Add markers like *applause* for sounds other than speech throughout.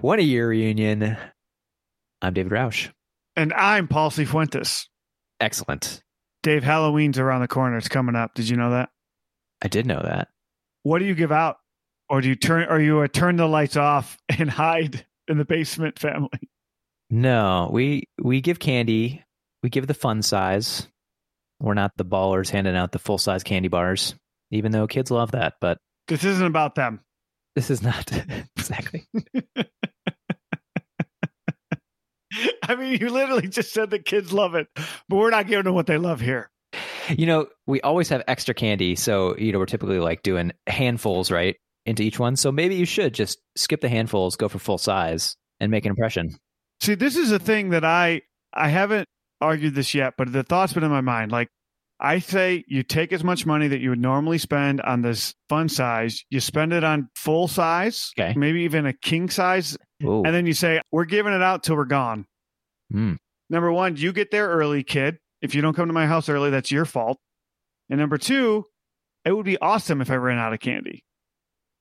20 year reunion. I'm David Roush. And I'm Paul C. Fuentes. Excellent. Dave, Halloween's around the corner. It's coming up. Did you know that? I did know that. What do you give out? Or do you turn or you turn the lights off and hide in the basement family? No, we we give candy. We give the fun size. We're not the ballers handing out the full size candy bars, even though kids love that. But This isn't about them. this is not *laughs* exactly. *laughs* *laughs* I mean, you literally just said the kids love it, but we're not giving them what they love here. You know, we always have extra candy, so you know we're typically like doing handfuls, right, into each one. So maybe you should just skip the handfuls, go for full size, and make an impression. See, this is a thing that I I haven't argued this yet, but the thought's been in my mind. Like I say you take as much money that you would normally spend on this fun size, you spend it on full size, Okay. maybe even a king size, Ooh. and then you say, We're giving it out till we're gone. Mm. Number one, you get there early, kid. If you don't come to my house early, that's your fault. And number two, it would be awesome if I ran out of candy.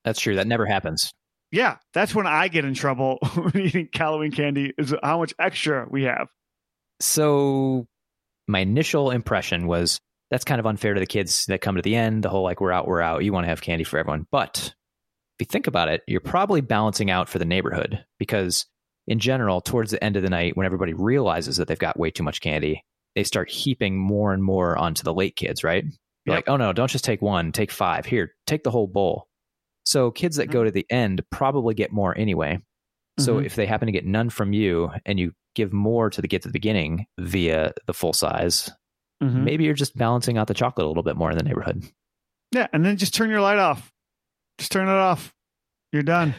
That's true. That never happens. Yeah, that's when I get in trouble *laughs* when eating Halloween candy is how much extra we have. So my initial impression was that's kind of unfair to the kids that come to the end. The whole like we're out, we're out. You want to have candy for everyone, but if you think about it, you're probably balancing out for the neighborhood because in general, towards the end of the night, when everybody realizes that they've got way too much candy, they start heaping more and more onto the late kids, right? You're Yep. like, oh no, don't just take one, take five. Here, take the whole bowl. So kids that go to the end probably get more anyway. So Mhm. if they happen to get none from you and you give more to the get to the beginning via the full size, Mhm. maybe you're just balancing out the chocolate a little bit more in the neighborhood. Yeah, and then just turn your light off. Just turn it off. You're done.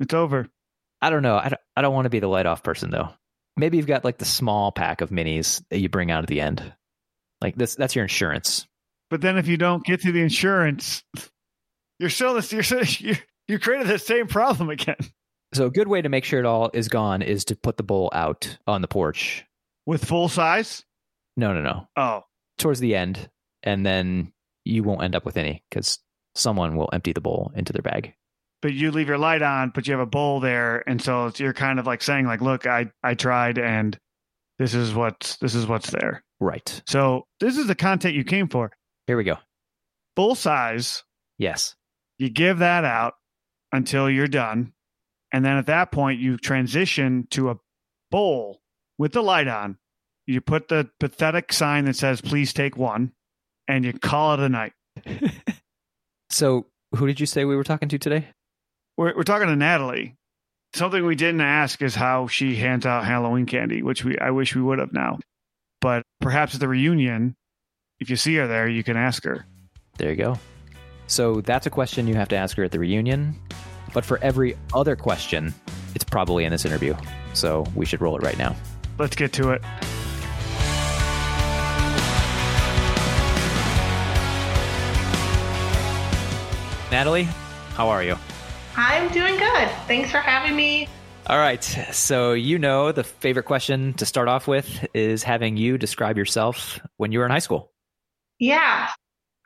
It's over. I don't know. I don't, I don't want to be the light off person though. Maybe you've got like the small pack of minis that you bring out at the end. Like this that's your insurance. But then if you don't get to the insurance, you're still this. You're still- *laughs* you you created the same problem again So a good way to make sure it all is gone is to put the bowl out on the porch. with full size. No, no, no. Oh, Towards the end and then you won't end up with any cuz someone will empty the bowl into their bag. but you leave your light on, but you have a bowl there, and so it's, you're kind of like saying, like, look, I I tried, and this is what's this is what's there. Right. So this is the content you came for. Here we go. Full size. Yes. You give that out until you're done, and then at that point you transition to a bowl with the light on. You put the pathetic sign that says "Please take one," and you call it a night. *laughs* So who did you say we were talking to today? We're, we're talking to Natalie. Something we didn't ask is how she hands out Halloween candy, which we I wish we would have now. But perhaps at the reunion, if you see her there, you can ask her. There you go. So that's a question you have to ask her at the reunion. But for every other question, it's probably in this interview. So we should roll it right now. Let's get to it. Natalie, how are you? I'm doing good. Thanks for having me. All right. So, you know, the favorite question to start off with is having you describe yourself when you were in high school. Yeah,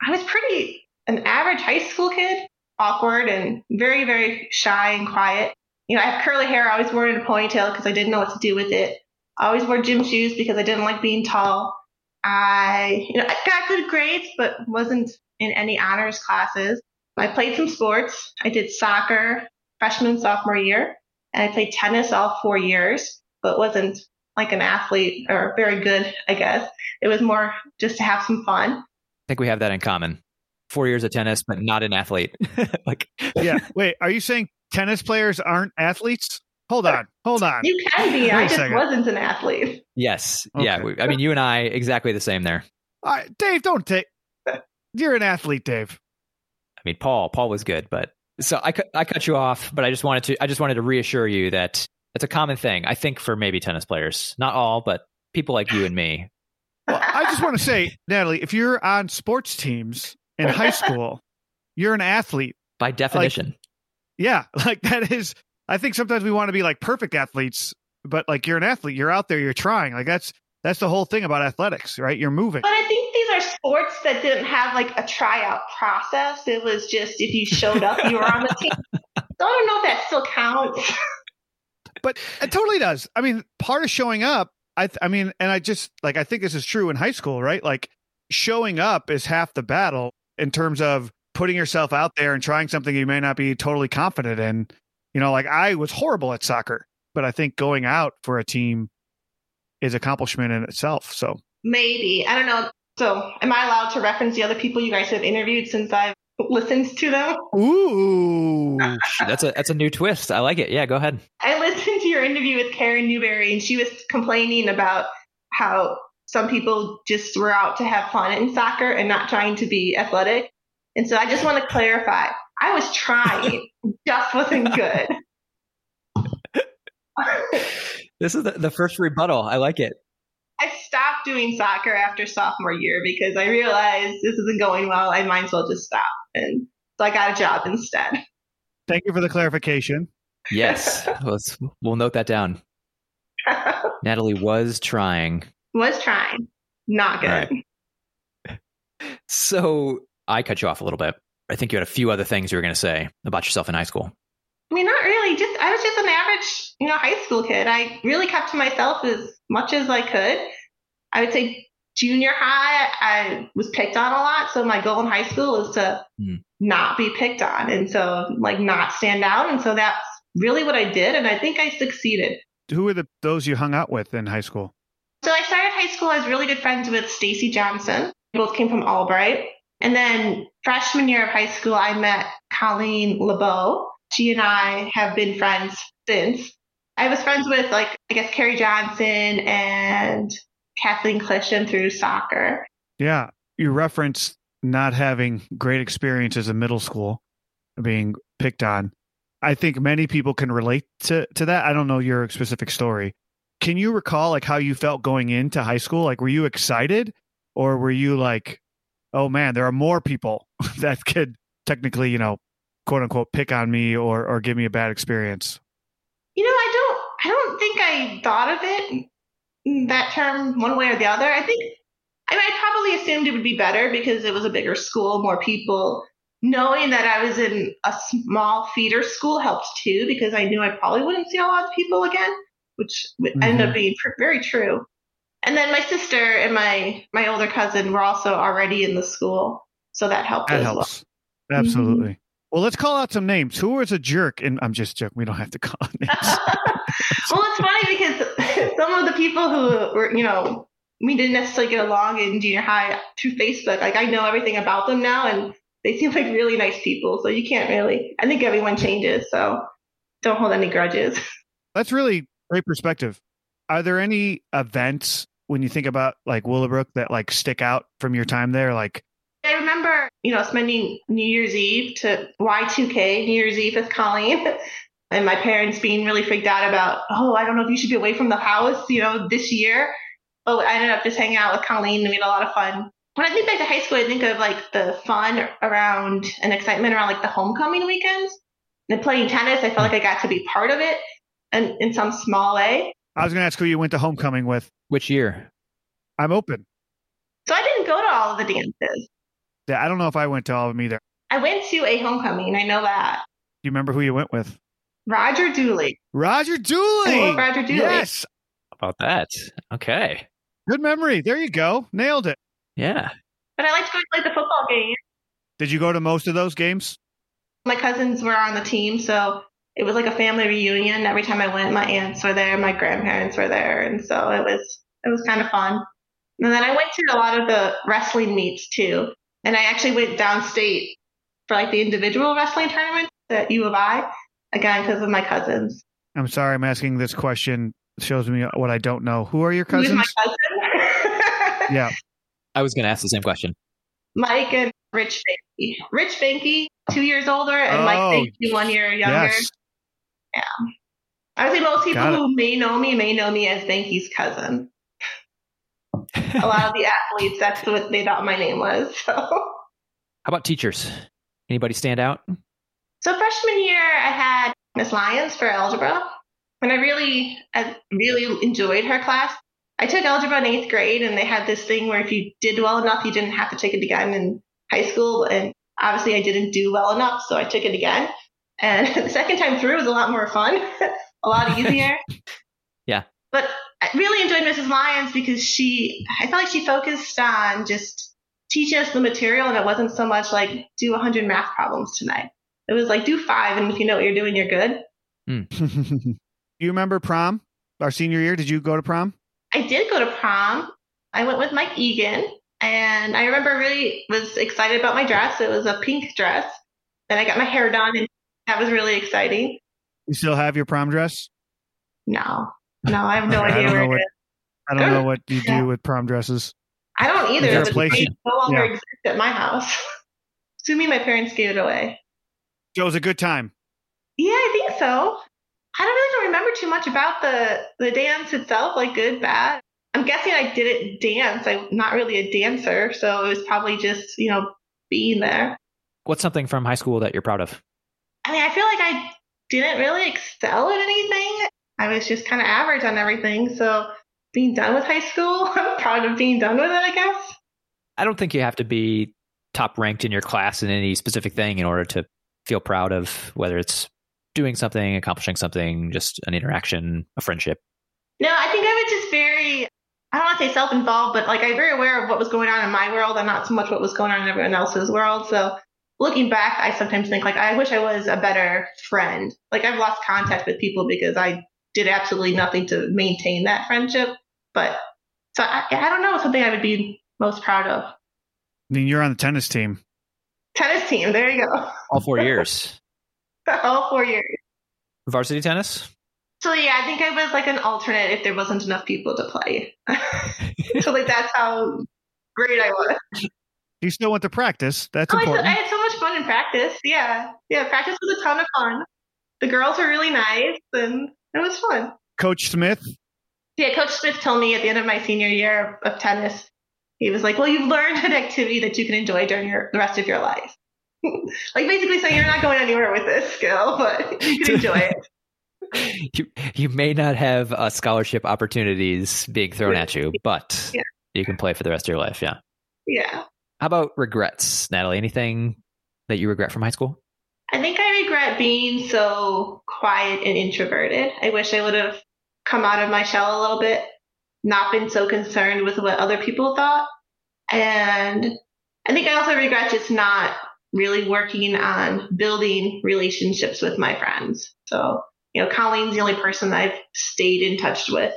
I was pretty an average high school kid, awkward and very, very shy and quiet. You know, I have curly hair. I always wore it in a ponytail because I didn't know what to do with it. I always wore gym shoes because I didn't like being tall. I, you know, I got good grades, but wasn't in any honors classes. I played some sports. I did soccer freshman, sophomore year, and I played tennis all four years, but wasn't like an athlete or very good, I guess. It was more just to have some fun. I think we have that in common. Four years of tennis, but not an athlete. *laughs* like, Yeah. *laughs* Wait, are you saying tennis players aren't athletes? Hold on. Hold on. You can be. Wait I a just second. wasn't an athlete. yes. Yeah. We, I mean, you and I, exactly the same there. All right, Dave, don't take. You're an athlete, Dave. I mean, Paul, Paul was good, but so I cut, I cut you off, but I just wanted to, I just wanted to reassure you that it's a common thing. I think for maybe tennis players, not all, but people like you and me. Well, I just want to say, Natalie, if you're on sports teams in high school, you're an athlete. By definition, Yeah, *laughs* like that is. I think sometimes we want to be like perfect athletes, but like you're an athlete. You're out there. You're trying. Like that's that's the whole thing about athletics, right? You're moving. But I think these are sports that didn't have like a tryout process. It was just if you showed up, you were on the *laughs* team. So I don't know if that still counts. but it totally does. I mean, part of showing up, I, th- I mean, and I just like I think this is true in high school, right? Like showing up is half the battle in terms of putting yourself out there and trying something you may not be totally confident in. You know, like I was horrible at soccer, but I think going out for a team is accomplishment in itself. So maybe I don't know. So, am I allowed to reference the other people you guys have interviewed since I've *laughs* listened to them? Ooh, *laughs* that's a that's a new twist. I like it. Yeah, go ahead. I listened to your interview with Karen Newberry, and she was complaining about how some people just were out to have fun in soccer and not trying to be athletic. And so I just want to clarify I was trying, *laughs* just wasn't good. This is the, the first rebuttal. I like it. I stopped doing soccer after sophomore year because I realized this isn't going well. I might as well just stop. And so I got a job instead. Thank you for the clarification. Yes. *laughs* Let's, we'll note that down. *laughs* Natalie was trying. Was trying. Not good. Right. *laughs* So I cut you off a little bit. I think you had a few other things you were going to say about yourself in high school. I mean, not really. Just I was just an average, you know, high school kid. I really kept to myself as much as I could. I would say junior high, I was picked on a lot. So my goal in high school is to mm. not be picked on, and so like not stand out. And so that's really what I did, and I think I succeeded. Who were the those you hung out with in high school? So I started high school. I was really good friends with Stacy Johnson. We both came from Albright. And then freshman year of high school, I met Colleen LeBeau. She and I have been friends since. I was friends with like I guess Carrie Johnson and Kathleen Clishan through soccer. Yeah. You reference not having great experiences in middle school, being picked on. I think many people can relate to, to that. I don't know your specific story. Can you recall like how you felt going into high school? Like were you excited or were you like, oh man, there are more people *laughs* that could technically, you know, quote unquote pick on me or or give me a bad experience? You know, I don't I don't think I thought of it that term one way or the other. I think I, mean, I probably assumed it would be better because it was a bigger school, more people. Knowing that I was in a small feeder school helped too because I knew I probably wouldn't see a lot of people again, which mm-hmm. ended up being pr- very true. And then my sister and my my older cousin were also already in the school, so that helped. That helps. Well. Absolutely. Mm-hmm. Well, let's call out some names. Who was a jerk? And I'm just joking. We don't have to call names. *laughs* well, it's funny because some of the people who were, you know, we didn't necessarily get along in junior high through Facebook. Like I know everything about them now, and they seem like really nice people. So you can't really. I think everyone changes. So don't hold any grudges. That's really great perspective. Are there any events when you think about like Willowbrook that like stick out from your time there? Like I remember, you know, spending New Year's Eve to Y2K, New Year's Eve with Colleen, *laughs* and my parents being really freaked out about, oh, I don't know if you should be away from the house, you know, this year. But I ended up just hanging out with Colleen and we had a lot of fun. When I think back to high school, I think of like the fun around and excitement around like the homecoming weekends. And playing tennis, I felt like I got to be part of it and in some small way. I was going to ask who you went to homecoming with. Which year? I'm open. So I didn't go to all of the dances. Yeah, I don't know if I went to all of them either. I went to a homecoming. I know that. Do you remember who you went with? Roger Dooley. Roger Dooley. Roger Dooley. Yes. About that. Okay. Good memory. There you go. Nailed it. Yeah. But I like to go play the football game. Did you go to most of those games? My cousins were on the team, so it was like a family reunion. Every time I went, my aunts were there, my grandparents were there, and so it was it was kind of fun. And then I went to a lot of the wrestling meets too. And I actually went downstate for like the individual wrestling tournament at U of I, again, because of my cousins. I'm sorry, I'm asking this question. Shows me what I don't know. Who are your cousins? My cousin? *laughs* yeah. I was going to ask the same question. Mike and Rich Banky. Rich Banky, two years older, and oh, Mike Banky, one year younger. Yes. Yeah. I would say most people who may know me may know me as Banky's cousin. A lot of the athletes, that's what they thought my name was. *laughs* So. How about teachers? Anybody stand out? So freshman year, I had Miss Lyons for algebra, and I really, I really enjoyed her class. I took algebra in eighth grade, and they had this thing where if you did well enough, you didn't have to take it again in high school. And obviously, I didn't do well enough, so I took it again. And *laughs* the second time through was a lot more fun, *laughs* a lot easier. Yeah. But I really enjoyed Mrs. Lyons because she, I felt like she focused on just teaching us the material and it wasn't so much like do 100 math problems tonight. It was like do five, and if you know what you're doing, you're good. Hmm. *laughs* Do you remember prom? Our senior year, did you go to prom? I did go to prom. I went with Mike Egan, and I remember really was excited about my dress. It was a pink dress. Then I got my hair done, and that was really exciting. You still have your prom dress? No, no, I have no I idea don't where know it. I don't know *laughs* what you Yeah. do with prom dresses. I don't either. Is there a but place you- no longer yeah. exists at my house. *laughs* Assuming my parents gave it away. So it was a good time. Yeah, I think so. I don't really don't remember too much about the the dance itself, like good, bad. I'm guessing I didn't dance. I'm not really a dancer, so it was probably just you know being there. What's something from high school that you're proud of? I mean, I feel like I didn't really excel at anything. I was just kind of average on everything. So being done with high school, *laughs* I'm proud of being done with it. I guess. I don't think you have to be top ranked in your class in any specific thing in order to feel proud of whether it's doing something, accomplishing something, just an interaction, a friendship. No, I think I was just very, I don't want to say self involved, but like I'm very aware of what was going on in my world and not so much what was going on in everyone else's world. So looking back, I sometimes think like I wish I was a better friend. Like I've lost contact with people because I did absolutely nothing to maintain that friendship. But so I, I don't know something I would be most proud of. I mean, you're on the tennis team. Tennis team, there you go. All four years. *laughs* All four years. Varsity tennis? So yeah, I think I was like an alternate if there wasn't enough people to play. *laughs* so like that's how great I was. You still went to practice. That's Oh, I, important. I had so much fun in practice. Yeah. Yeah. Practice was a ton of fun. The girls were really nice and it was fun. Coach Smith. Yeah. Coach Smith told me at the end of my senior year of, of tennis, he was like, well, you've learned an activity that you can enjoy during your, the rest of your life. *laughs* like basically saying you're not going anywhere with this skill, *laughs* but you can enjoy it. *laughs* You, you may not have uh, scholarship opportunities being thrown at you, but Yeah. you can play for the rest of your life. Yeah. Yeah. How about regrets, Natalie? Anything that you regret from high school? I think I regret being so quiet and introverted. I wish I would have come out of my shell a little bit, not been so concerned with what other people thought. And I think I also regret just not really working on building relationships with my friends. So, you know, Colleen's the only person I've stayed in touch with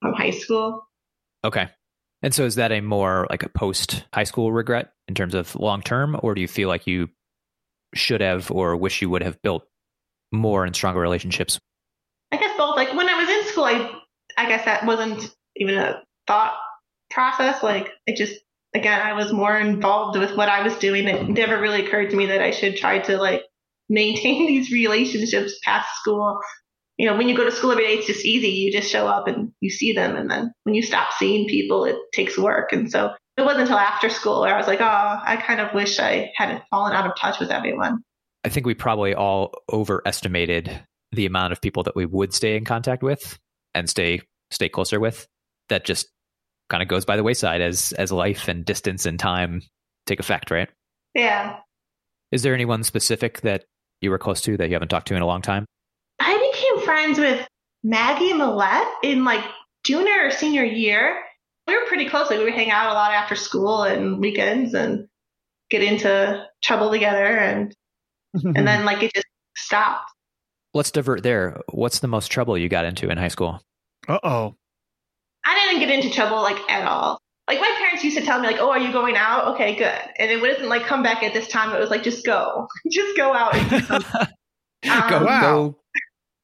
from high school. Okay. And so is that a more like a post high school regret in terms of long term, or do you feel like you should have or wish you would have built more and stronger relationships? I guess both. Like when I was in school, I I guess that wasn't even a thought process. Like it just again, I was more involved with what I was doing. It never really occurred to me that I should try to like maintain *laughs* these relationships past school. You know, when you go to school every day, it's just easy. You just show up and you see them, and then when you stop seeing people, it takes work. And so it wasn't until after school where I was like, oh, I kind of wish I hadn't fallen out of touch with everyone. I think we probably all overestimated the amount of people that we would stay in contact with and stay stay closer with. That just kind of goes by the wayside as as life and distance and time take effect, right? Yeah. Is there anyone specific that you were close to that you haven't talked to in a long time? I became friends with Maggie Millette in like junior or senior year. We were pretty close. Like we would hang out a lot after school and weekends and get into trouble together and *laughs* and then like it just stopped. Let's divert there. What's the most trouble you got into in high school? uh oh. I didn't get into trouble like at all. Like my parents used to tell me like, "Oh, are you going out? Okay, good." And it wasn't like come back at this time. It was like just go, *laughs* just go out. And do something. *laughs* Um, go, Wow. go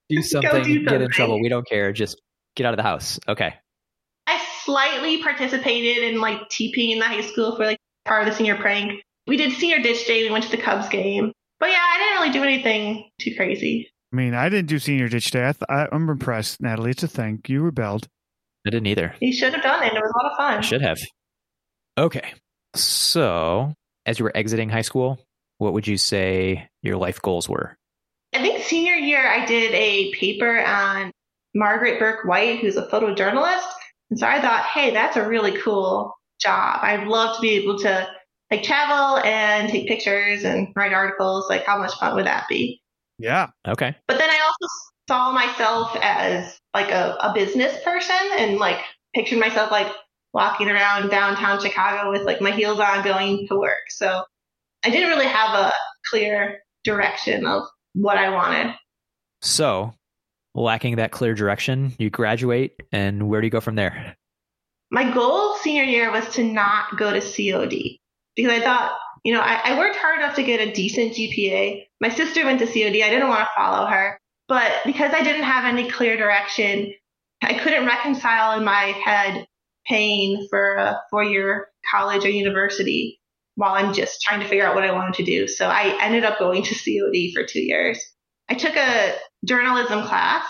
do something, do get in trouble. We don't care. Just get out of the house. Okay. I slightly participated in like TPing in the high school for like part of the senior prank. We did senior ditch day. We went to the Cubs game. But yeah, I didn't really do anything too crazy. I mean, I didn't do senior ditch day. I th- I, I'm impressed, Natalie. It's a thing. You rebelled. I didn't either. You should have done it. It was a lot of I fun. should have. Okay. So, as you were exiting high school, what would you say your life goals were? I think senior year I did a paper on Margaret Bourke-White, who's a photojournalist. And so I thought, hey, that's a really cool job. I'd love to be able to like travel and take pictures and write articles. Like how much fun would that be? Yeah. Okay. But then I also saw myself as like a, a business person and like pictured myself like walking around downtown Chicago with like my heels on going to work. So I didn't really have a clear direction of what I wanted. So, lacking that clear direction, you graduate, and where do you go from there? My goal senior year was to not go to COD because I thought, you know, I, I worked hard enough to get a decent GPA. My sister went to COD. I didn't want to follow her. But because I didn't have any clear direction, I couldn't reconcile in my head paying for a four year college or university while I'm just trying to figure out what I wanted to do. So I ended up going to COD for two years. I took a journalism class,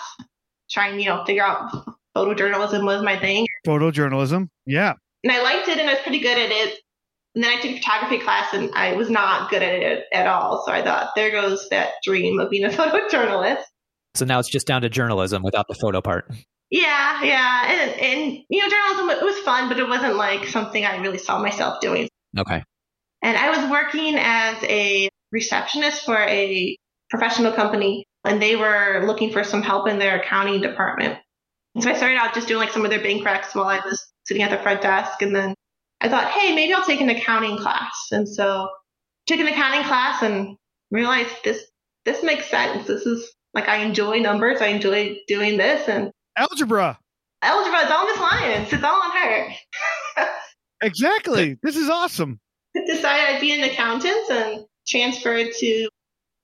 trying, you know, figure out photojournalism was my thing. Photojournalism. Yeah. And I liked it and I was pretty good at it. And then I took a photography class and I was not good at it at all. So I thought, there goes that dream of being a *laughs* photojournalist. So now it's just down to journalism without the photo part. Yeah, yeah. And, and you know, journalism, it was fun, but it wasn't like something I really saw myself doing. Okay. And I was working as a receptionist for a professional company, and they were looking for some help in their accounting department. So I started out just doing like some of their bank recs while I was sitting at the front desk. And then I thought, hey, maybe I'll take an accounting class. And so took an accounting class and realized this this makes sense. This is like I enjoy numbers. I enjoy doing this and algebra. Algebra is all Miss Lyons. It's all on her. *laughs* exactly. This is awesome. I Decided I'd be an accountant and transferred to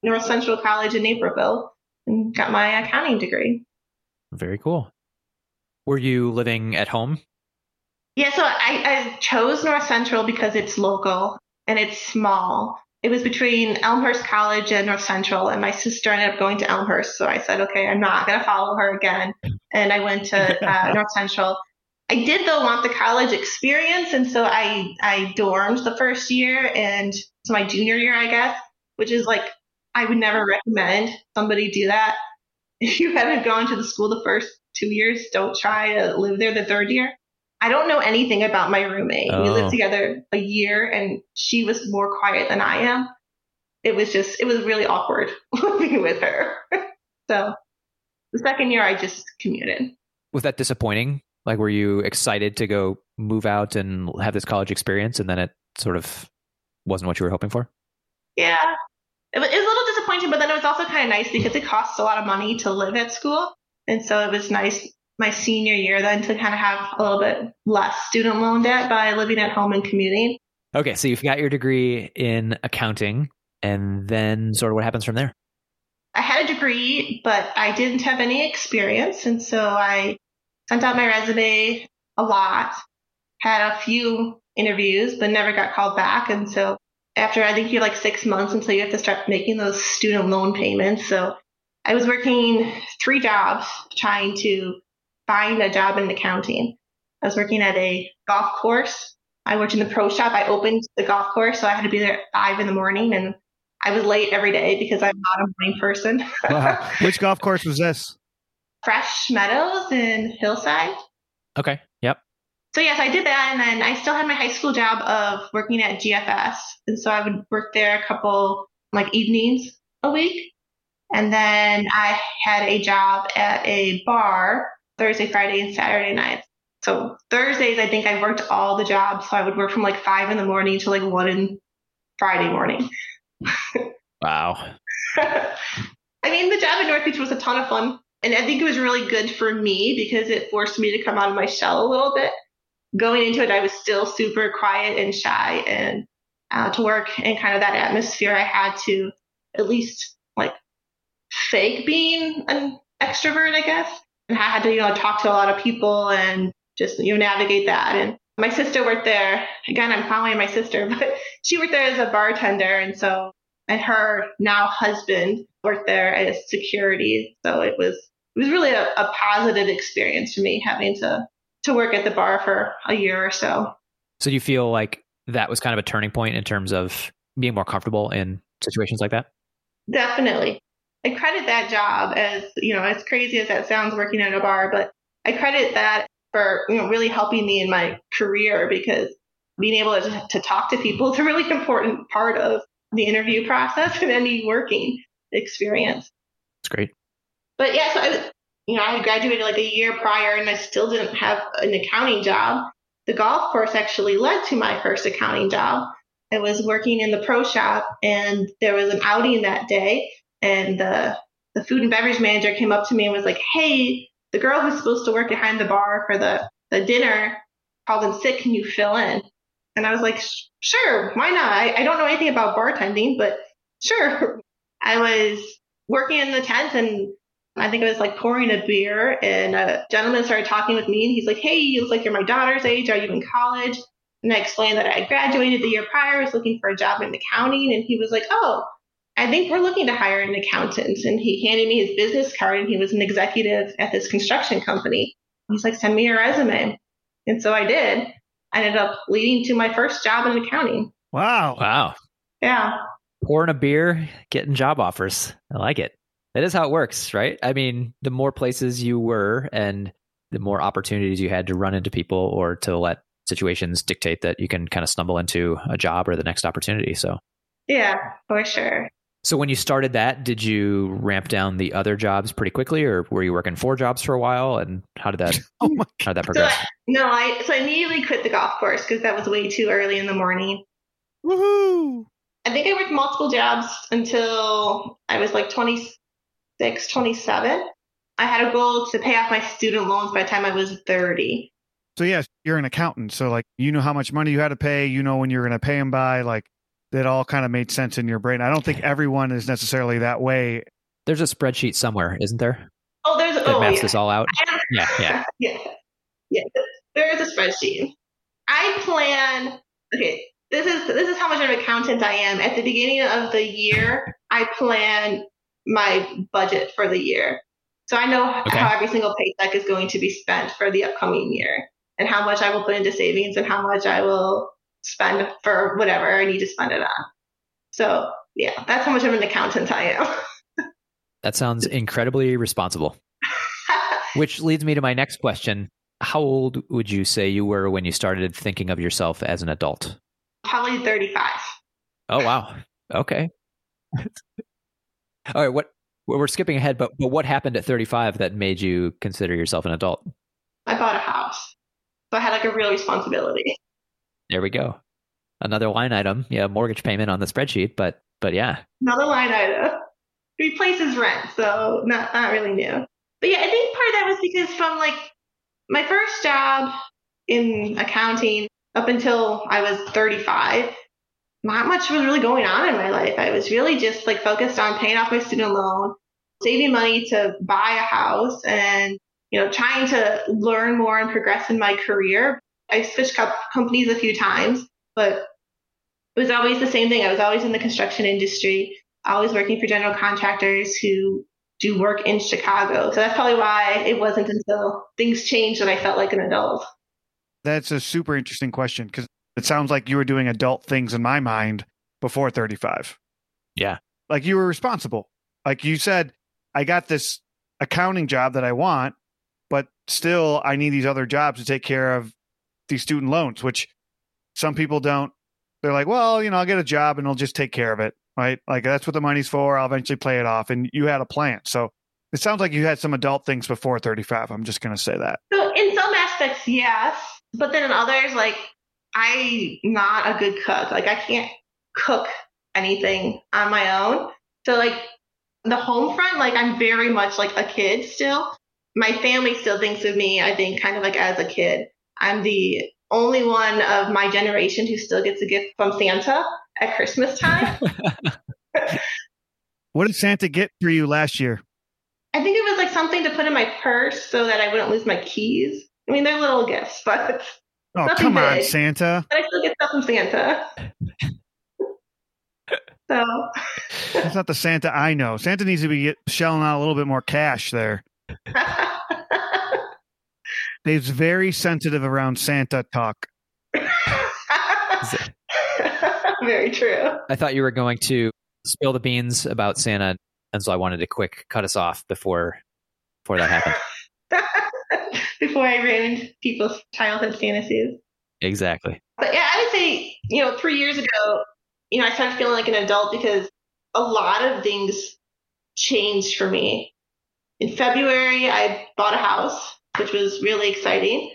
North Central College in Naperville and got my accounting degree. Very cool. Were you living at home? Yeah, so I, I chose North Central because it's local and it's small. It was between Elmhurst College and North Central, and my sister ended up going to Elmhurst. So I said, okay, I'm not going to follow her again. And I went to uh, *laughs* North Central. I did though want the college experience, and so I I dormed the first year and so my junior year, I guess, which is like I would never recommend somebody do that. *laughs* If you haven't gone to the school the first two years, don't try to live there the third year. I don't know anything about my roommate. Oh. We lived oh. together a year and she was more quiet than I am. It was just, it was really awkward *laughs* living with her. *laughs* so the second year I just commuted. Was that disappointing? Like, were you excited to go move out and have this college experience, and then it sort of wasn't what you were hoping for? Yeah. It was, a little disappointing, but then it was also kind of nice because it costs a lot of money to live at school. And so it was nice my senior year then to kind of have a little bit less student loan debt by living at home and commuting. Okay, so you've got your degree in accounting, and then sort of what happens from there? I had a degree, but I didn't have any experience. And so I sent out my resume a lot, had a few interviews, but never got called back. And so after I think you're like six months until you have to start making those student loan payments. So I was working three jobs trying to find a job in accounting. I was working at a golf course. I worked in the pro shop. I opened the golf course, so I had to be there at five in the morning, and I was late every day because I'm not a morning person. Wow. *laughs* *laughs* Which golf course was this? Fresh Meadows in Hillside. Okay, yep. So yes, I did that, and then I still had my high school job of working at GFS, and so I would work there a couple like evenings a week, and then I had a job at a bar Thursday, Friday, and Saturday nights. So Thursdays, I think I worked all the jobs, so I would work from like five in the morning to like one in Friday morning. *laughs* Wow. I mean, the job in North Beach was a ton of fun. And I think it was really good for me because it forced me to come out of my shell a little bit. Going into it, I was still super quiet and shy. And uh, to work in kind of that atmosphere, I had to at least like fake being an extrovert, I guess. And I had to, you know, talk to a lot of people and just, you know, navigate that. And my sister worked there. Again, I'm following my sister, *laughs* but she worked there as a bartender. And so, and her now husband worked there as security. So it was, it was really a, a positive experience for me having to, to work at the bar for a year or so. So do you feel like that was kind of a turning point in terms of being more comfortable in situations like that? Definitely. I credit that job as, you know, as crazy as that sounds working at a bar, but I credit that for, you know, really helping me in my career because being able to, to talk to people is a really important part of the interview process and any working. experience. It's great. But yeah, so I, you know, I had graduated like a year prior and I still didn't have an accounting job. The golf course actually led to my first accounting job. I was working in the pro shop and there was an outing that day and the the food and beverage manager came up to me and was like, Hey, the girl who's supposed to work behind the bar for the, the dinner called in sick. Can you fill in? And I was like, sure, why not? I, I don't know anything about bartending, but sure. *laughs* I was working in the tent and I think I was like pouring a beer and a gentleman started talking with me and he's like, Hey, you look like you're my daughter's age. Are you in college? And I explained that I had graduated the year prior, was looking for a job in accounting. And he was like, Oh, I think we're looking to hire an accountant. And he handed me his business card and he was an executive at this construction company. He's like, Send me your resume. And so I did. I ended up leading to my first job in accounting. Wow. Wow. Yeah. Pouring a beer, getting job offers. I like it. That is how it works, right? I mean, the more places you were and the more opportunities you had to run into people or to let situations dictate that you can kind of stumble into a job or the next opportunity. So, yeah, for sure. So, when you started that, did you ramp down the other jobs pretty quickly, or were you working four jobs for a while? And how did that? *laughs* oh my how did that progress? So, no, I so I immediately quit the golf course because that was way too early in the morning. Woohoo! I think I worked multiple jobs until I was like 26, 27. I had a goal to pay off my student loans by the time I was 30. So yes, you're an accountant. So like you know how much money you had to pay, you know when you're going to pay them by, like that all kind of made sense in your brain. I don't think everyone is necessarily that way. There's a spreadsheet somewhere, isn't there? Oh, there's that oh, maps yeah. this all out. Yeah, yeah, *laughs* yeah, yeah. There is a spreadsheet. I plan. Okay, this is this is how much of an accountant I am. At the beginning of the year, I plan my budget for the year, so I know Okay. how every single paycheck is going to be spent for the upcoming year, and how much I will put into savings, and how much I will spend for whatever I need to spend it on. So yeah, that's how much of an accountant I am. *laughs* That sounds incredibly responsible. Which leads me to my next question. How old would you say you were when you started thinking of yourself as an adult? Probably 35. Oh wow. Okay. *laughs* All right, what we're skipping ahead, but but what happened at 35 that made you consider yourself an adult? I bought a house. So I had like a real responsibility. There we go. Another line item. Yeah, mortgage payment on the spreadsheet, but but yeah. Another line item. Replaces rent, so not not really new. But yeah, I think part of that was because from like my first job in accounting up until I was 35, not much was really going on in my life. I was really just like focused on paying off my student loan, saving money to buy a house, and you know trying to learn more and progress in my career. I switched co- companies a few times, but it was always the same thing. I was always in the construction industry, always working for general contractors who do work in Chicago. So that's probably why it wasn't until things changed that I felt like an adult. That's a super interesting question because it sounds like you were doing adult things in my mind before 35. Yeah. Like you were responsible. Like you said, I got this accounting job that I want, but still I need these other jobs to take care of these student loans, which some people don't. They're like, well, you know, I'll get a job and I'll just take care of it. Right. Like that's what the money's for. I'll eventually pay it off. And you had a plan. So it sounds like you had some adult things before 35. I'm just going to say that. So in some aspects, yes, but then in others, like I'm not a good cook. Like I can't cook anything on my own. So like the home front, like I'm very much like a kid still. My family still thinks of me, I think, kind of like as a kid. I'm the only one of my generation who still gets a gift from Santa at Christmas time. *laughs* What did Santa get for you last year? I think it was like something to put in my purse so that I wouldn't lose my keys. I mean, they're little gifts, but Oh, Nothing come on. Santa. but I still get stuff from Santa. so That's not the Santa I know. Santa needs to be get- shelling out a little bit more cash there. *laughs* Dave's very sensitive around Santa talk. *laughs* very true. I thought you were going to spill the beans about Santa, and so I wanted to quick cut us off before before that happened. *laughs* Before I ruined people's childhood fantasies. exactly. But yeah, I would say, you know, three years ago, you know, I started feeling like an adult because a lot of things changed for me. In February, I bought a house, which was really exciting.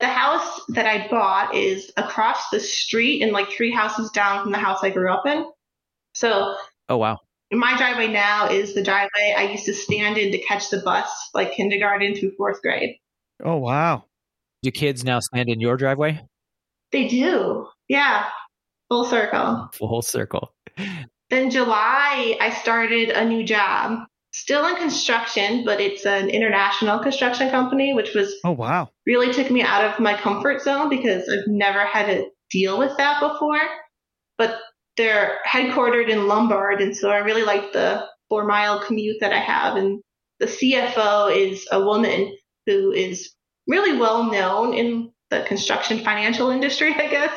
The house that I bought is across the street and like three houses down from the house I grew up in. So, oh wow. My driveway now is the driveway I used to stand in to catch the bus, like kindergarten through fourth grade. Oh wow. Do kids now stand in your driveway? They do. Yeah. Full circle. *laughs* Full circle. Then July, I started a new job. Still in construction, but it's an international construction company, which was oh wow, really took me out of my comfort zone because I've never had to deal with that before. But they're headquartered in Lombard, and so I really like the four mile commute that I have. And the CFO is a woman who is really well known in the construction financial industry, I guess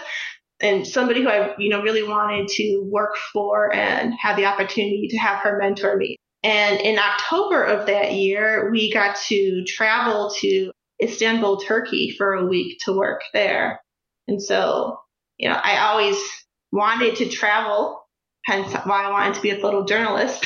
and somebody who I, you know, really wanted to work for and have the opportunity to have her mentor me. And in October of that year, we got to travel to Istanbul, Turkey for a week to work there. And so, you know, I always wanted to travel, hence why I wanted to be a photojournalist.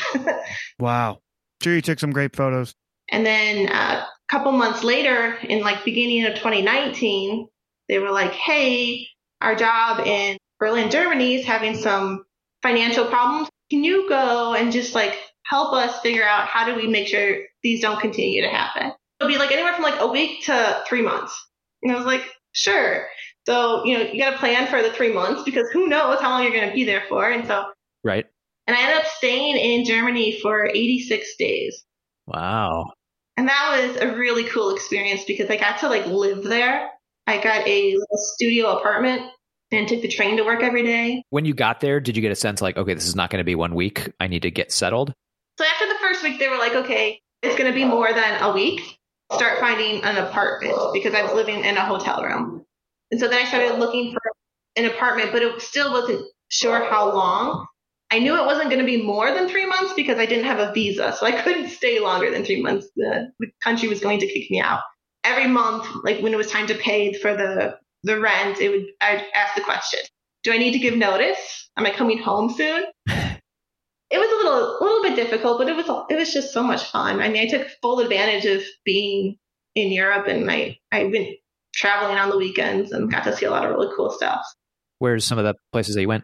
*laughs* wow. Sure, you took some great photos. And then uh, a couple months later, in like beginning of 2019, they were like, hey, our job in Berlin, Germany is having some financial problems. Can you go and just like help us figure out how do we make sure these don't continue to happen? It'll be like anywhere from like a week to three months. And I was like, sure. So, you know, you got to plan for the three months because who knows how long you're going to be there for. And so, right. And I ended up staying in Germany for 86 days. Wow. And that was a really cool experience because I got to like live there I got a little studio apartment and took the train to work every day. When you got there, did you get a sense like, okay, this is not going to be one week. I need to get settled? So after the first week, they were like, okay, it's going to be more than a week. Start finding an apartment because I was living in a hotel room. And so then I started looking for an apartment, but it still wasn't sure how long. I knew it wasn't going to be more than three months because I didn't have a visa. So I couldn't stay longer than three months. The, the country was going to kick me out every month, like when it was time to pay for the the rent, it would I'd ask the question: Do I need to give notice? Am I coming home soon? *laughs* It was a little a little bit difficult, but it was it was just so much fun. I mean, I took full advantage of being in Europe, and I I went traveling on the weekends and got to see a lot of really cool stuff. Where's some of the places that you went?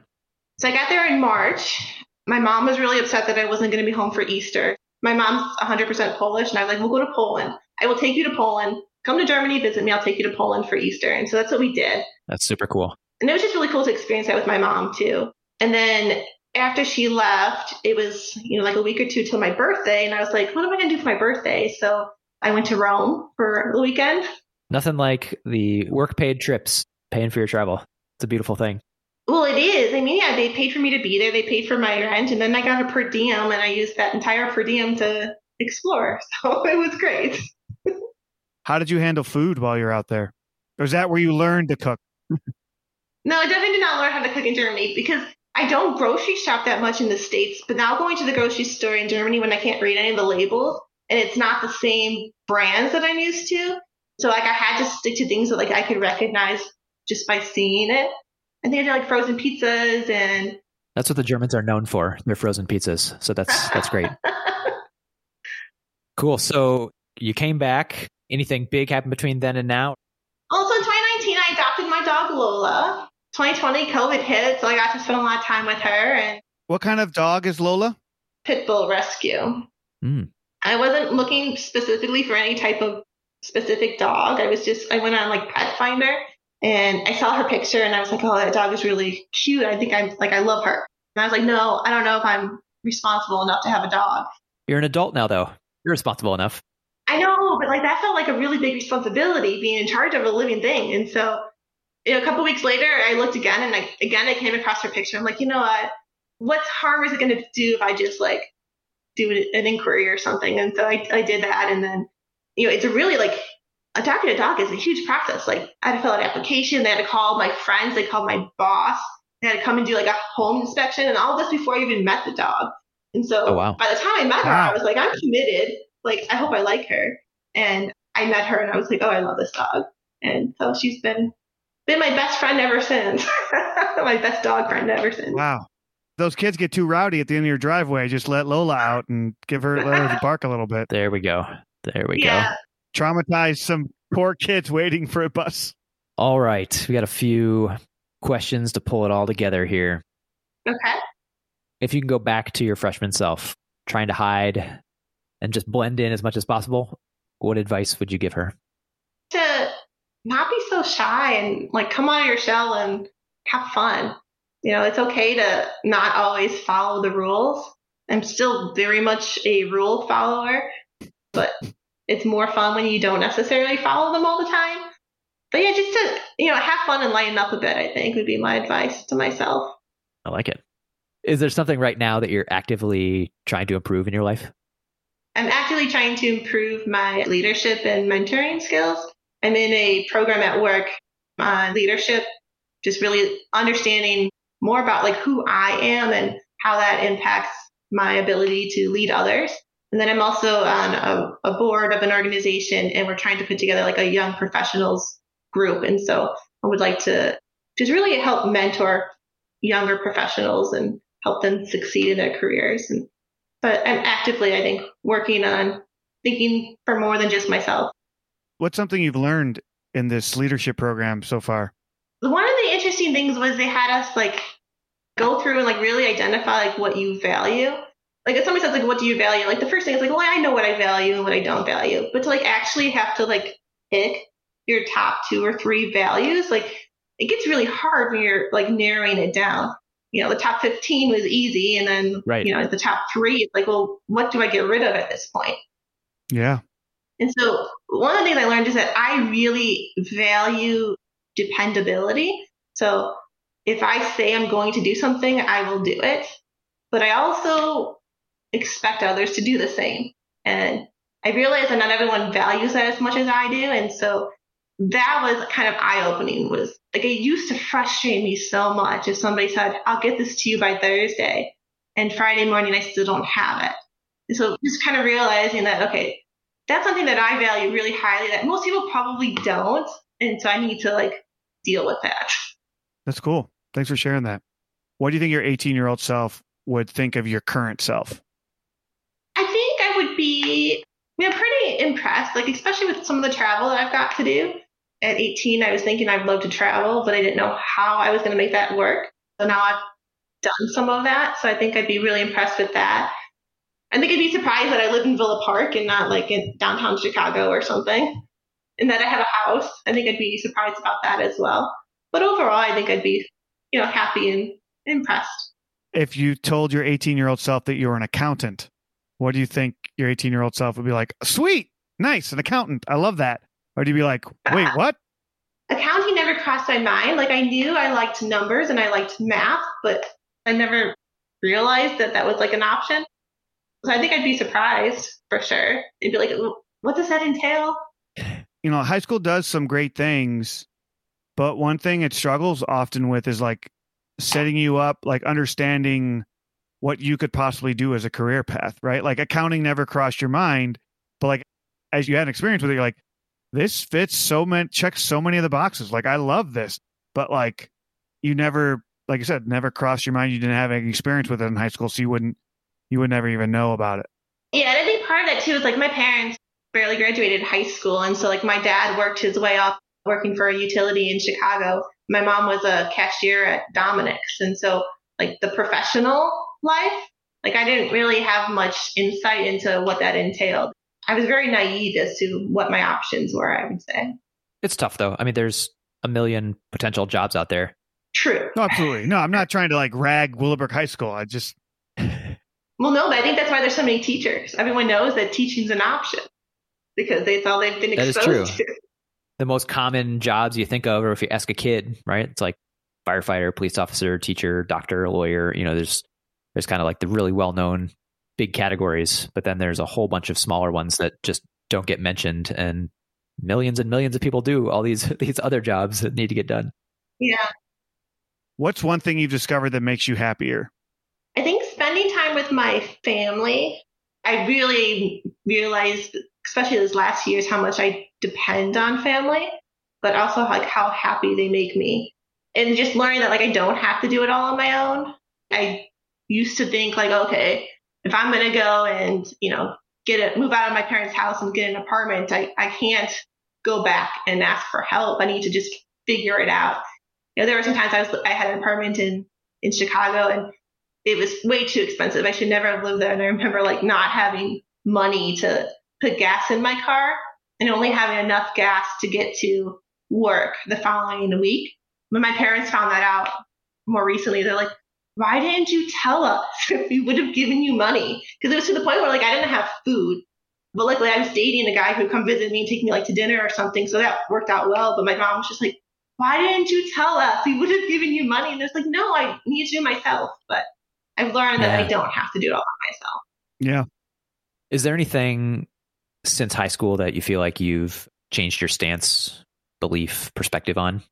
So I got there in March. My mom was really upset that I wasn't going to be home for Easter. My mom's 100% Polish, and I was like, "We'll go to Poland. I will take you to Poland come to Germany, visit me. I'll take you to Poland for Easter. And so that's what we did. That's super cool. And it was just really cool to experience that with my mom too. And then after she left, it was, you know, like a week or two till my birthday. And I was like, what am I going to do for my birthday? So I went to Rome for the weekend. Nothing like the work paid trips, paying for your travel. It's a beautiful thing. Well, it is. I mean, yeah, they paid for me to be there. They paid for my rent. And then I got a per diem and I used that entire per diem to explore. *laughs* So it was great. How did you handle food while you're out there? Or is that where you learned to cook? *laughs* no, I definitely did not learn how to cook in Germany because I don't grocery shop that much in the States. But now going to the grocery store in Germany when I can't read any of the labels and it's not the same brands that I'm used to. So like I had to stick to things that like I could recognize just by seeing it. And they had like frozen pizzas and that's what the Germans are known for. Their frozen pizzas. So that's that's great. *laughs* cool. So you came back anything big happen between then and now? Also, in 2019, I adopted my dog Lola. 2020, COVID hit, so I got to spend a lot of time with her. And what kind of dog is Lola? Pit bull rescue. Mm. I wasn't looking specifically for any type of specific dog. I was just I went on like Pet Finder and I saw her picture and I was like, oh, that dog is really cute. I think I'm like I love her. And I was like, no, I don't know if I'm responsible enough to have a dog. You're an adult now, though. You're responsible enough. I know, but like that felt like a really big responsibility being in charge of a living thing. And so you know, a couple weeks later, I looked again and I, again, I came across her picture. I'm like, you know what? What harm is it going to do if I just like do an inquiry or something? And so I, I did that. And then, you know, it's a really like adopting a dog is a huge process. Like I had to fill out an application. They had to call my friends. They called my boss. They had to come and do like a home inspection and all this before I even met the dog. And so oh, wow. by the time I met her, wow. I was like, I'm committed like I hope I like her. And I met her and I was like, oh, I love this dog. And so she's been been my best friend ever since. *laughs* my best dog friend ever since. Wow. those kids get too rowdy at the end of your driveway, just let Lola out and give her let her bark a little bit. There we go. There we yeah. go. Traumatize some poor kids waiting for a bus. All right. We got a few questions to pull it all together here. Okay. If you can go back to your freshman self, trying to hide and just blend in as much as possible, what advice would you give her? To not be so shy and like come out of your shell and have fun. You know, it's okay to not always follow the rules. I'm still very much a rule follower, but it's more fun when you don't necessarily follow them all the time. But yeah, just to, you know, have fun and lighten up a bit, I think would be my advice to myself. I like it. Is there something right now that you're actively trying to improve in your life? I'm actively trying to improve my leadership and mentoring skills. I'm in a program at work on leadership, just really understanding more about like who I am and how that impacts my ability to lead others. And then I'm also on a, a board of an organization and we're trying to put together like a young professionals group. And so I would like to just really help mentor younger professionals and help them succeed in their careers. And, but I'm actively, I think, working on thinking for more than just myself. What's something you've learned in this leadership program so far? One of the interesting things was they had us like go through and like really identify like what you value. Like if somebody says like what do you value? Like the first thing is like, well, I know what I value and what I don't value. But to like actually have to like pick your top two or three values, like it gets really hard when you're like narrowing it down. You know, the top 15 was easy. And then, right. you know, the top three, it's like, well, what do I get rid of at this point? Yeah. And so one of the things I learned is that I really value dependability. So if I say I'm going to do something, I will do it. But I also expect others to do the same. And I realized that not everyone values that as much as I do. And so that was kind of eye opening was like it used to frustrate me so much if somebody said, I'll get this to you by Thursday and Friday morning I still don't have it. And so just kind of realizing that, okay, that's something that I value really highly that most people probably don't. And so I need to like deal with that. That's cool. Thanks for sharing that. What do you think your 18 year old self would think of your current self? I think I would be you know, pretty impressed, like especially with some of the travel that I've got to do. At 18, I was thinking I'd love to travel, but I didn't know how I was going to make that work. So now I've done some of that. So I think I'd be really impressed with that. I think I'd be surprised that I live in Villa Park and not like in downtown Chicago or something. And that I have a house. I think I'd be surprised about that as well. But overall, I think I'd be, you know, happy and impressed. If you told your 18 year old self that you were an accountant, what do you think your 18 year old self would be like? Sweet, nice, an accountant. I love that. Or do you be like, wait, ah, what? Accounting never crossed my mind. Like I knew I liked numbers and I liked math, but I never realized that that was like an option. So I think I'd be surprised for sure. It'd be like, what does that entail? You know, high school does some great things, but one thing it struggles often with is like setting you up, like understanding what you could possibly do as a career path, right? Like accounting never crossed your mind, but like as you had an experience with it, you're like, this fits so many checks so many of the boxes. Like I love this, but like you never, like I said, never crossed your mind. You didn't have any experience with it in high school, so you wouldn't, you would never even know about it. Yeah, and I think part of that too is like my parents barely graduated high school, and so like my dad worked his way up working for a utility in Chicago. My mom was a cashier at Dominick's, and so like the professional life, like I didn't really have much insight into what that entailed. I was very naive as to what my options were, I would say. It's tough though. I mean, there's a million potential jobs out there. True. No, absolutely. No, I'm not trying to like rag Willowbrook High School. I just. well, no, but I think that's why there's so many teachers. Everyone knows that teaching's an option because that's all they've been exposed that is true. to. The most common jobs you think of, or if you ask a kid, right? It's like firefighter, police officer, teacher, doctor, lawyer. You know, there's there's kind of like the really well known big categories, but then there's a whole bunch of smaller ones that just don't get mentioned and millions and millions of people do all these *laughs* these other jobs that need to get done. Yeah. What's one thing you've discovered that makes you happier? I think spending time with my family. I really realized, especially those last years, how much I depend on family, but also like how happy they make me. And just learning that like I don't have to do it all on my own. I used to think like, okay, if I'm going to go and, you know, get a move out of my parents' house and get an apartment, I, I can't go back and ask for help. I need to just figure it out. You know, there were some times I was I had an apartment in in Chicago and it was way too expensive. I should never have lived there. And I remember like not having money to put gas in my car and only having enough gas to get to work the following week. When my parents found that out more recently, they're like, why didn't you tell us *laughs* if we would have given you money? Because it was to the point where like I didn't have food. But luckily I was dating a guy who would come visit me and take me like to dinner or something. So that worked out well. But my mom was just like, why didn't you tell us? We would have given you money. And there's like, no, I need to do myself. But I've learned yeah. that I don't have to do it all by myself. Yeah. Is there anything since high school that you feel like you've changed your stance, belief, perspective on?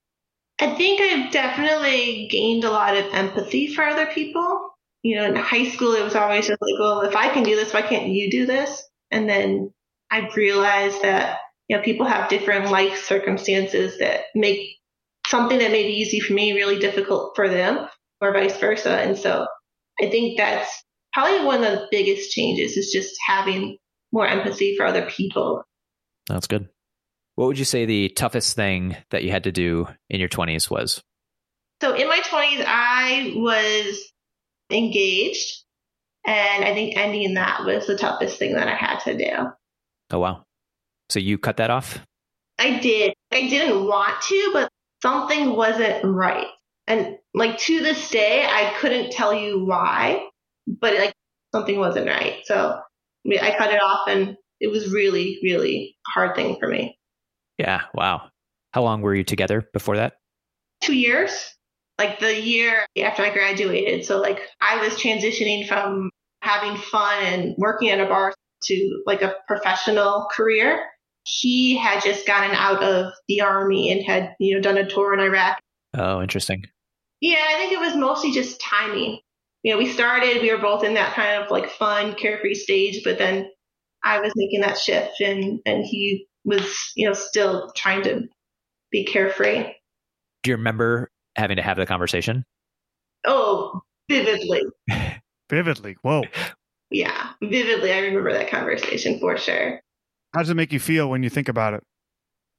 I think I've definitely gained a lot of empathy for other people. You know, in high school, it was always just like, well, if I can do this, why can't you do this? And then I realized that, you know, people have different life circumstances that make something that may be easy for me really difficult for them or vice versa. And so I think that's probably one of the biggest changes is just having more empathy for other people. That's good. What would you say the toughest thing that you had to do in your 20s was? So in my 20s, I was engaged. And I think ending that was the toughest thing that I had to do. Oh, wow. So you cut that off? I did. I didn't want to, but something wasn't right. And like to this day, I couldn't tell you why, but like something wasn't right. So I cut it off and it was really, really hard thing for me. Yeah. Wow. How long were you together before that? Two years. Like the year after I graduated. So like I was transitioning from having fun and working at a bar to like a professional career. He had just gotten out of the army and had, you know, done a tour in Iraq. Oh, interesting. Yeah, I think it was mostly just timing. You know, we started, we were both in that kind of like fun, carefree stage, but then I was making that shift and and he was, you know, still trying to be carefree. Do you remember having to have the conversation? Oh, vividly. *laughs* vividly. Whoa. Yeah, vividly. I remember that conversation for sure. How does it make you feel when you think about it?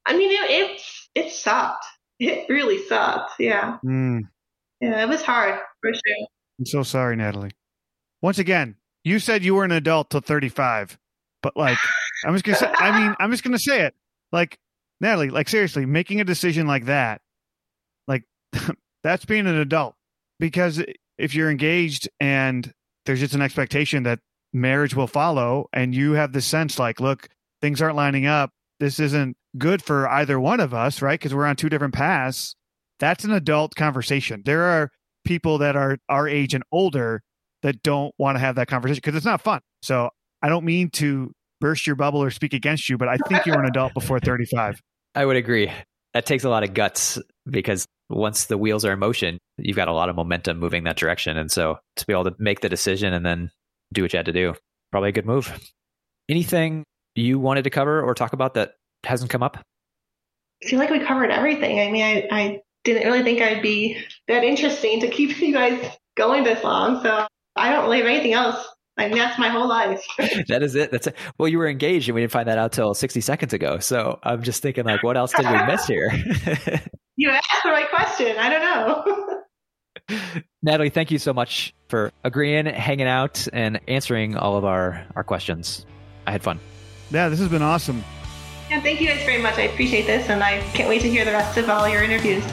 I mean, it it, it sucked. It really sucked. Yeah. Mm. Yeah, it was hard for sure. I'm so sorry, Natalie. Once again, you said you were an adult till 35, but like I'm just gonna say. I mean, I'm just gonna say it. Like Natalie, like seriously, making a decision like that, like *laughs* that's being an adult. Because if you're engaged and there's just an expectation that marriage will follow, and you have the sense like, look, things aren't lining up. This isn't good for either one of us, right? Because we're on two different paths. That's an adult conversation. There are people that are our age and older that don't want to have that conversation because it's not fun. So I don't mean to burst your bubble or speak against you, but I think you're an adult before 35. *laughs* I would agree. That takes a lot of guts because once the wheels are in motion, you've got a lot of momentum moving that direction. And so to be able to make the decision and then do what you had to do, probably a good move. Anything you wanted to cover or talk about that hasn't come up? I feel like we covered everything. I mean, I, I didn't really think I'd be that interesting to keep *laughs* you guys going this long. So I don't really have anything else I mean, that's my whole life. *laughs* that is it. That's it. Well, you were engaged and we didn't find that out till 60 seconds ago. So I'm just thinking, like, what else did we miss here? *laughs* you asked the right question. I don't know. *laughs* Natalie, thank you so much for agreeing, hanging out, and answering all of our, our questions. I had fun. Yeah, this has been awesome. Yeah, thank you guys very much. I appreciate this, and I can't wait to hear the rest of all your interviews.